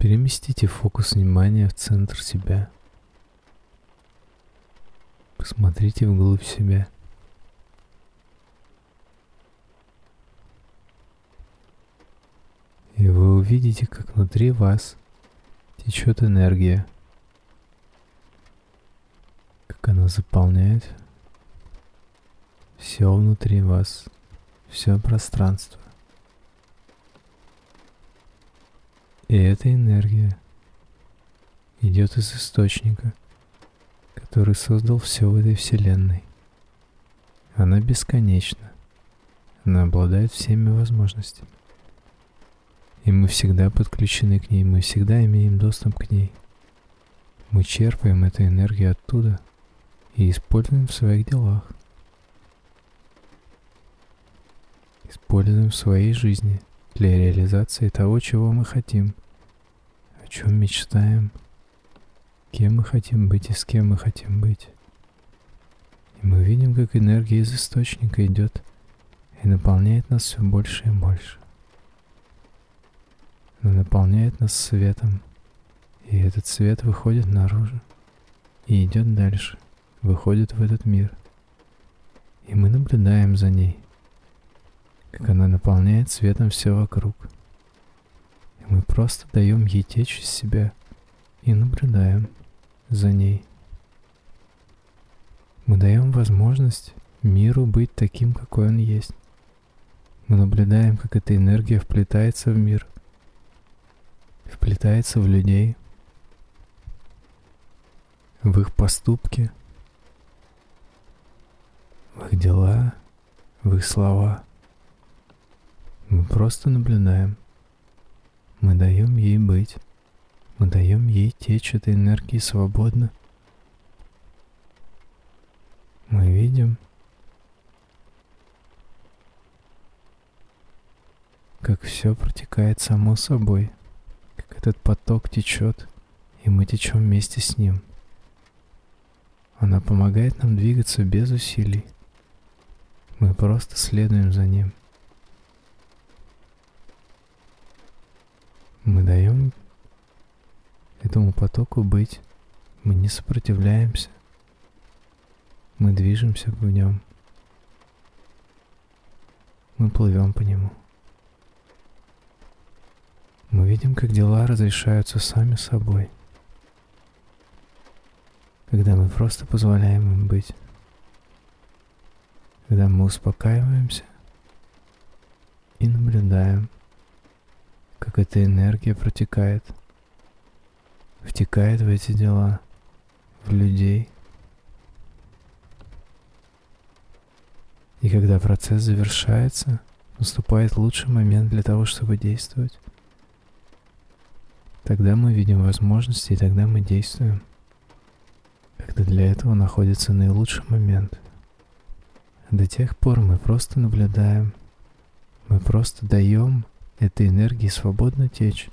Переместите фокус внимания в центр себя. Посмотрите вглубь себя. И вы увидите, как внутри вас течет энергия, как она заполняет все внутри вас, все пространство. И эта энергия идет из источника, который создал все в этой вселенной. Она бесконечна. Она обладает всеми возможностями. И мы всегда подключены к ней, мы всегда имеем доступ к ней. Мы черпаем эту энергию оттуда и используем в своих делах. Используем в своей жизни для реализации того, чего мы хотим, о чем мечтаем, кем мы хотим быть и с кем мы хотим быть. И мы видим, как энергия из источника идет и наполняет нас все больше и больше. Она наполняет нас светом, и этот свет выходит наружу и идет дальше, выходит в этот мир. И мы наблюдаем за ней, как она наполняет светом все вокруг. И мы просто даем ей течь из себя и наблюдаем за ней. Мы даем возможность миру быть таким, какой он есть. Мы наблюдаем, как эта энергия вплетается в мир – вплетается в людей, в их поступки, в их дела, в их слова. Мы просто наблюдаем. Мы даем ей быть. Мы даем ей течь этой энергии свободно. Мы видим, как все протекает само собой – этот поток течет, и мы течем вместе с ним. Она помогает нам двигаться без усилий. Мы просто следуем за ним. Мы даем этому потоку быть. Мы не сопротивляемся. Мы движемся в нем. Мы плывем по нему. Мы видим, как дела разрешаются сами собой, когда мы просто позволяем им быть, когда мы успокаиваемся и наблюдаем, как эта энергия протекает, втекает в эти дела, в людей. И когда процесс завершается, наступает лучший момент для того, чтобы действовать. Тогда мы видим возможности, и тогда мы действуем. Когда для этого находится наилучший момент. До тех пор мы просто наблюдаем. Мы просто даем этой энергии свободно течь.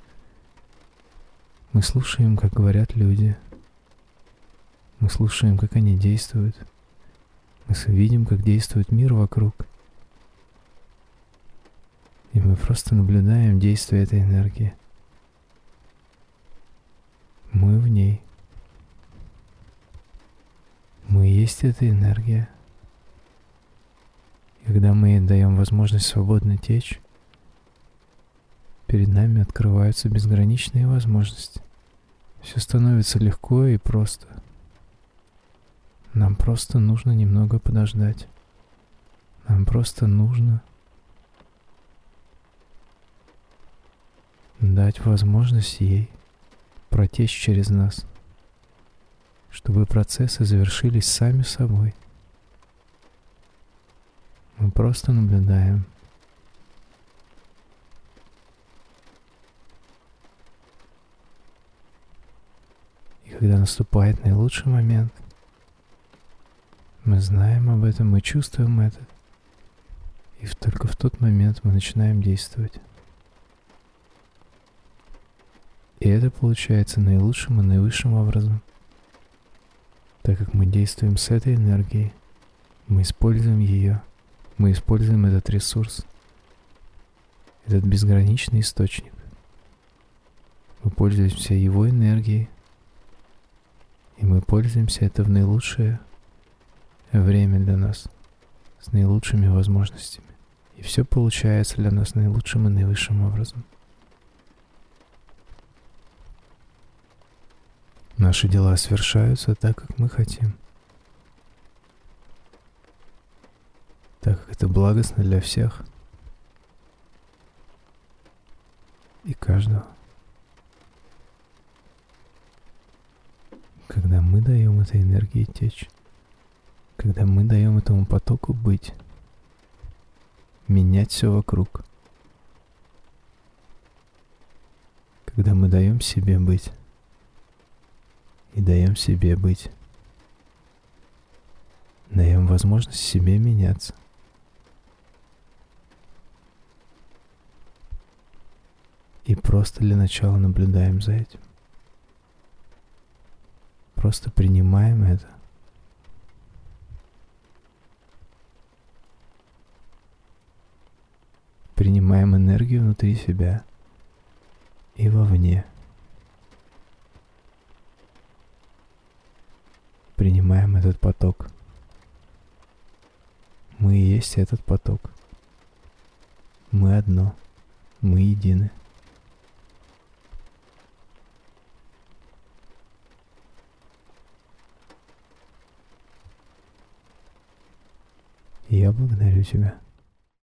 Мы слушаем, как говорят люди. Мы слушаем, как они действуют. Мы видим, как действует мир вокруг. И мы просто наблюдаем действие этой энергии. Мы в ней. Мы есть эта энергия. И когда мы даем возможность свободно течь, перед нами открываются безграничные возможности. Все становится легко и просто. Нам просто нужно немного подождать. Нам просто нужно дать возможность ей протечь через нас, чтобы процессы завершились сами собой. Мы просто наблюдаем. Когда наступает наилучший момент, мы знаем об этом, мы чувствуем это. И только в тот момент мы начинаем действовать. И это получается наилучшим и наивысшим образом. Так как мы действуем с этой энергией, мы используем ее, мы используем этот ресурс, этот безграничный источник. Мы пользуемся Его энергией, пользуемся это в наилучшее время для нас, с наилучшими возможностями. И все получается для нас наилучшим и наивысшим образом. Наши дела совершаются так, как мы хотим. Так как это благостно для всех и каждого. Когда мы даем этой энергии течь, когда мы даем этому потоку быть, менять все вокруг. Когда мы даем себе быть и даем себе быть, даем возможность себе меняться. И просто для начала наблюдаем за этим. Просто принимаем это. Принимаем энергию внутри себя и вовне. Принимаем этот поток. Мы и есть этот поток. Мы одно. Мы едины. Я благодарю тебя.